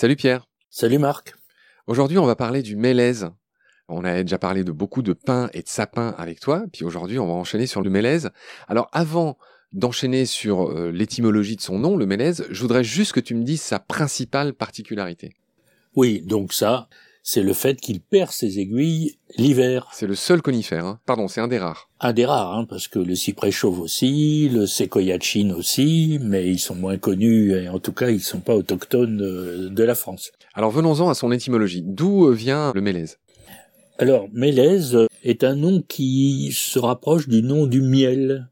Salut Pierre. Salut Marc. Aujourd'hui, on va parler du mélèze. On a déjà parlé de beaucoup de pain et de sapin avec toi, puis aujourd'hui, on va enchaîner sur le mélèze. Alors avant d'enchaîner sur euh, l'étymologie de son nom, le mélèze, je voudrais juste que tu me dises sa principale particularité. Oui, donc ça, c'est le fait qu'il perd ses aiguilles l'hiver. C'est le seul conifère, hein. pardon, c'est un des rares. Un des rares, hein, parce que le cyprès chauve aussi, le séquoia de Chine aussi, mais ils sont moins connus et en tout cas ils sont pas autochtones euh, de la France. Alors venons-en à son étymologie. D'où vient le mélèze? Alors mélèze est un nom qui se rapproche du nom du miel.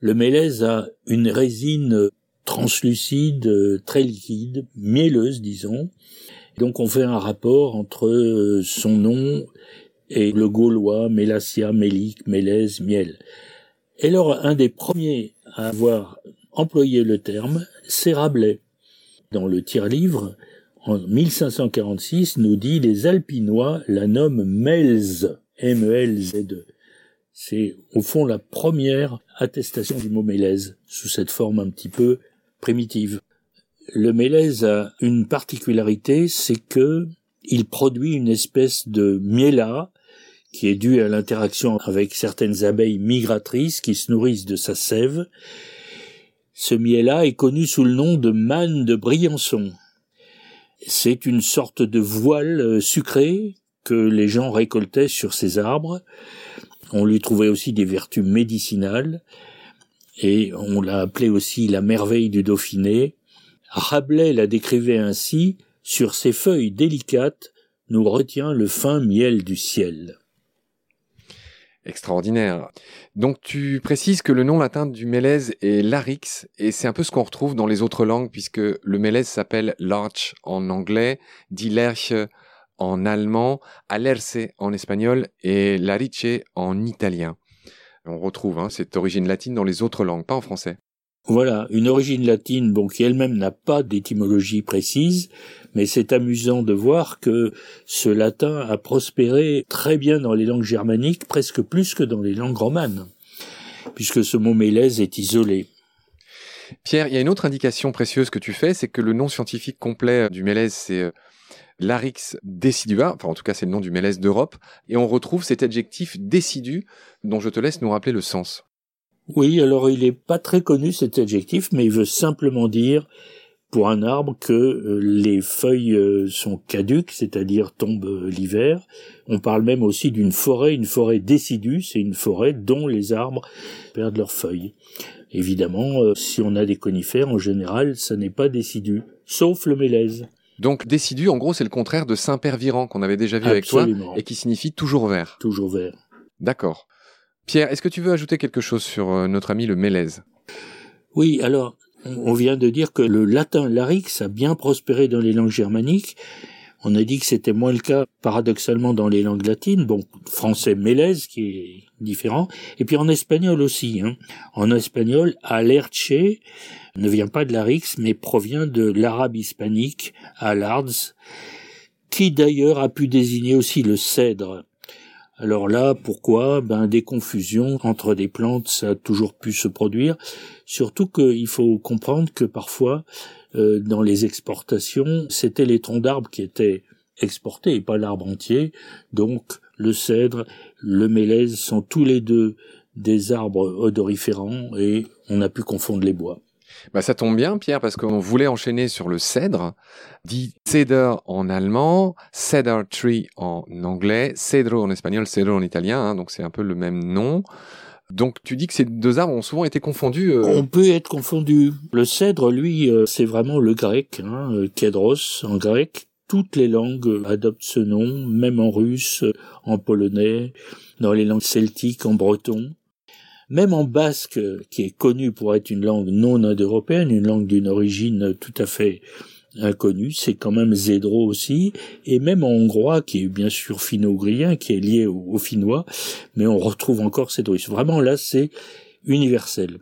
Le mélèze a une résine translucide, très liquide, mielleuse disons, donc on fait un rapport entre euh, son nom et le gaulois Mélacia, Mélique, Mélèze, Miel. Et alors un des premiers à avoir employé le terme, c'est Rabelais. Dans le tire-livre, en 1546, nous dit les Alpinois la nomment Melz, M-E-L-Z-E. C'est au fond la première attestation du mot mélèze, sous cette forme un petit peu primitive. Le mélèze a une particularité, c'est que il produit une espèce de miela qui est due à l'interaction avec certaines abeilles migratrices qui se nourrissent de sa sève. Ce miela est connu sous le nom de manne de Briançon. C'est une sorte de voile euh, sucré que les gens récoltaient sur ces arbres. On lui trouvait aussi des vertus médicinales et on l'a appelé aussi la merveille du Dauphiné Rabelais la décrivait ainsi, sur ses feuilles délicates nous retient le fin miel du ciel. Extraordinaire. Donc tu précises que le nom latin du mélèze est larix et c'est un peu ce qu'on retrouve dans les autres langues puisque le mélèze s'appelle larch en anglais, dit lerche en allemand, alerce en espagnol et larice en italien. On retrouve hein, cette origine latine dans les autres langues, pas en français. Voilà, une origine latine, bon, qui elle-même n'a pas d'étymologie précise, mais c'est amusant de voir que ce latin a prospéré très bien dans les langues germaniques, presque plus que dans les langues romanes, puisque ce mot mélèze est isolé. Pierre, il y a une autre indication précieuse que tu fais, c'est que le nom scientifique complet du mélèze, c'est euh, Larix decidua, enfin en tout cas c'est le nom du mélèze d'Europe, et on retrouve cet adjectif décidu dont je te laisse nous rappeler le sens. Oui, alors il n'est pas très connu cet adjectif, mais il veut simplement dire pour un arbre que euh, les feuilles euh, sont caduques, c'est-à-dire tombent euh, l'hiver. On parle même aussi d'une forêt, une forêt décidue, c'est une forêt dont les arbres perdent leurs feuilles. Évidemment, si on a des conifères, en général, ça n'est pas décidu, sauf le mélèze. Donc décidu, en gros, c'est le contraire de Saint-Père-Virant qu'on avait déjà vu avec toi et qui signifie toujours vert. Toujours vert. D'accord. Pierre, est-ce que tu veux ajouter quelque chose sur euh, notre ami le Mélèze? Oui, alors, on vient de dire que le latin larix a bien prospéré dans les langues germaniques. On a dit que c'était moins le cas, paradoxalement, dans les langues latines. Bon, français mélèze, qui est différent. Et puis en espagnol aussi. Hein. En espagnol, alerche ne vient pas de larix, mais provient de l'arabe hispanique, alards, qui d'ailleurs a pu désigner aussi le cèdre. Alors là, pourquoi? Ben des confusions entre des plantes, ça a toujours pu se produire. Surtout qu'il faut comprendre que parfois, euh, dans les exportations, c'était les troncs d'arbres qui étaient exportés et pas l'arbre entier. Donc le cèdre, le mélèze sont tous les deux des arbres odoriférants et on a pu confondre les bois. Bah, ça tombe bien, Pierre, parce qu'on voulait enchaîner sur le cèdre, dit cedar en allemand, cedar tree en anglais, cedro en espagnol, cedro en italien, hein, donc c'est un peu le même nom. Donc tu dis que ces deux arbres ont souvent été confondus. Euh, On peut être confondu. Le cèdre, lui, euh, c'est vraiment le grec, hein, euh, en grec. Toutes les langues adoptent ce nom, même en russe, en polonais, dans les langues celtiques, en breton. Même en basque, qui est connu pour être une langue non indo-européenne, une langue d'une origine tout à fait inconnue, c'est quand même zédro aussi, et même en hongrois, qui est bien sûr finno-ougriен, qui est lié au, finnois, mais on retrouve encore origine. Vraiment là, c'est universel.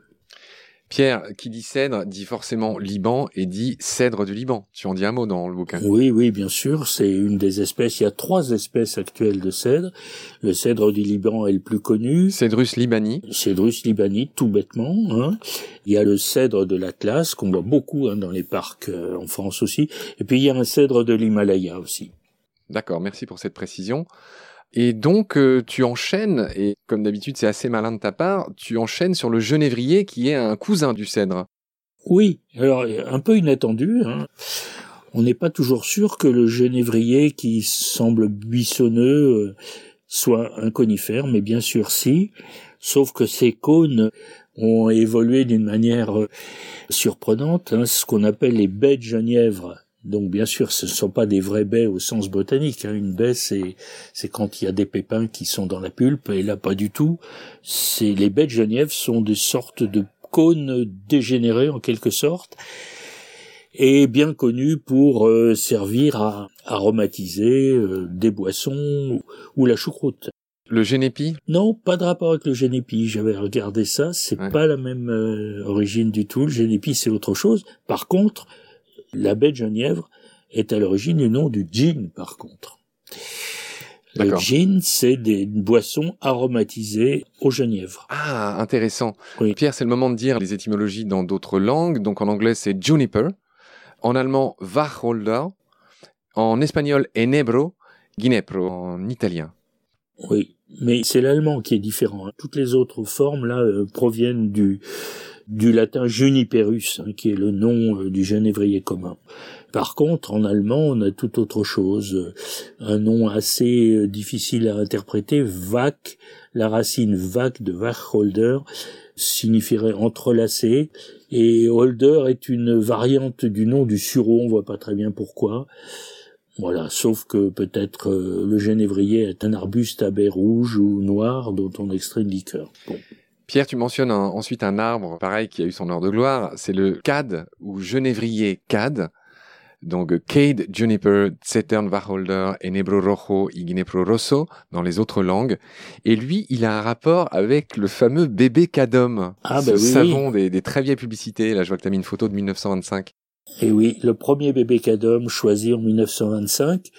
Pierre, qui dit cèdre, dit forcément Liban et dit cèdre du Liban. Tu en dis un mot dans le bouquin. Oui, oui, bien sûr. C'est une des espèces. Il y a trois espèces actuelles de cèdre. Le cèdre du Liban est le plus connu. Cédrus libani. Cédrus libani, tout bêtement. Hein. Il y a le cèdre de l'Atlas, qu'on voit beaucoup hein, dans les parcs euh, en France aussi. Et puis il y a un cèdre de l'Himalaya aussi. D'accord, merci pour cette précision. Et donc, euh, tu enchaînes, et comme d'habitude, c'est assez malin de ta part, tu enchaînes sur le genévrier qui est un cousin du cèdre. Oui, alors un peu inattendu. Hein. On n'est pas toujours sûr que le genévrier qui semble buissonneux euh, soit un conifère, mais bien sûr si, sauf que ces cônes ont évolué d'une manière euh, surprenante, hein, ce qu'on appelle les baies de genièvre donc bien sûr, ce ne sont pas des vraies baies au sens botanique. Hein. Une baie, c'est c'est quand il y a des pépins qui sont dans la pulpe, et là pas du tout. C'est les baies de Genève sont des sortes de cônes dégénérés en quelque sorte, et bien connus pour euh, servir à aromatiser euh, des boissons ou, la choucroute. Le génépi? Non, pas de rapport avec le génépi. J'avais regardé ça, c'est pas la même euh, origine du tout. Le génépi, c'est autre chose. Par contre, la baie de Genièvre est à l'origine du nom du gin, par contre. Le gin, c'est des boissons aromatisées au genièvre. Ah, intéressant. Pierre, c'est le moment de dire les étymologies dans d'autres langues. Donc en anglais, c'est juniper. En allemand, Wacholder. En espagnol, enebro. Ginepro en italien. Oui, mais c'est l'allemand qui est différent. Toutes les autres formes là euh, proviennent du du latin juniperus, hein, qui est le nom euh, du genévrier commun. Par contre, en allemand, on a tout autre chose, euh, un nom assez euh, difficile à interpréter, Vac, la racine Vac de Wacholder signifierait entrelacé, et Holder est une variante du nom du sureau, on voit pas très bien pourquoi. Voilà, sauf que peut-être le genévrier est un arbuste à baies rouges ou noires dont on extrait une liqueur. Bon. Pierre, tu mentionnes ensuite un arbre, pareil, qui a eu son heure de gloire. C'est le cad ou genévrier cad. Donc, Cade, Juniper, Zetern, Wacholder, Enebro Rojo et Ginepro Rosso dans les autres langues. Et lui, il a un rapport avec le fameux bébé cadom. Ah, ce bah savon Des, des, très vieilles publicités. Là, je vois que tu as mis une photo de 1925. Et oui, le premier bébé cadom choisi en 1925.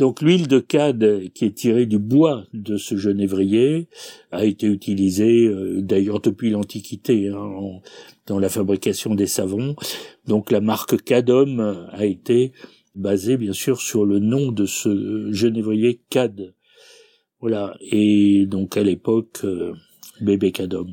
Donc l'huile de cade qui est tirée du bois de ce genévrier a été utilisée euh, d'ailleurs depuis l'Antiquité hein, dans la fabrication des savons. Donc la marque Cadom a été basée bien sûr sur le nom de ce genévrier Cad. Voilà et donc à l'époque euh, bébé Cadom.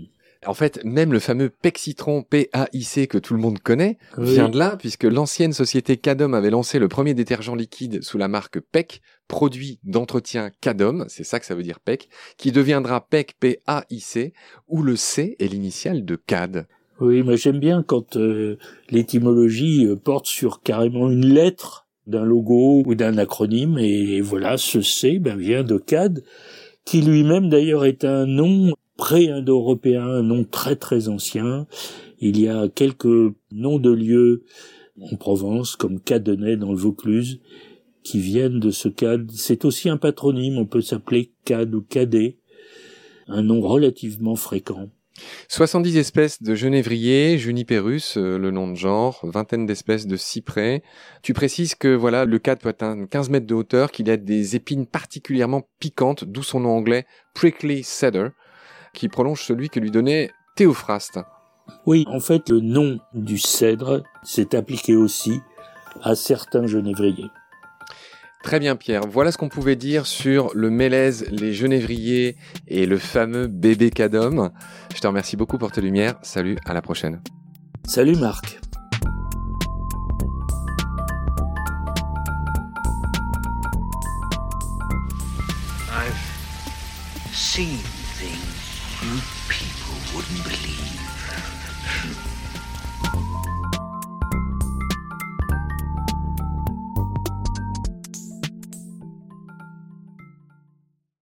En fait, même le fameux PEC Citron, P-A-I-C, que tout le monde connaît, vient de là, puisque l'ancienne société Cadom avait lancé le premier détergent liquide sous la marque PEC, produit d'entretien Cadom, c'est ça que ça veut dire PEC, qui deviendra PEC, P-A-I-C, où le C est l'initiale de CAD. Oui, mais j'aime bien quand euh, l'étymologie euh, porte sur carrément une lettre d'un logo ou d'un acronyme, et voilà, ce C ben, vient de CAD, qui lui-même d'ailleurs est un nom pré-indo-européen, un nom très très ancien. Il y a quelques noms de lieux en Provence, comme Cadenet dans le Vaucluse, qui viennent de ce CAD. C'est aussi un patronyme, on peut s'appeler CAD ou Cadet, un nom relativement fréquent. 70 espèces de genévrier, Juniperus, euh, le nom de genre, vingtaine d'espèces de cyprès. Tu précises que voilà, le CAD peut atteindre 15 mètres de hauteur, qu'il a des épines particulièrement piquantes, d'où son nom anglais Prickly Cedar qui prolonge celui que lui donnait Théophraste. Oui, en fait, le nom du cèdre s'est appliqué aussi à certains genévriers. Très bien Pierre, voilà ce qu'on pouvait dire sur le mélèze, les genévriers et le fameux bébé cadom. Je te remercie beaucoup pour tes lumières. Salut, à la prochaine. Salut Marc. You people wouldn't believe.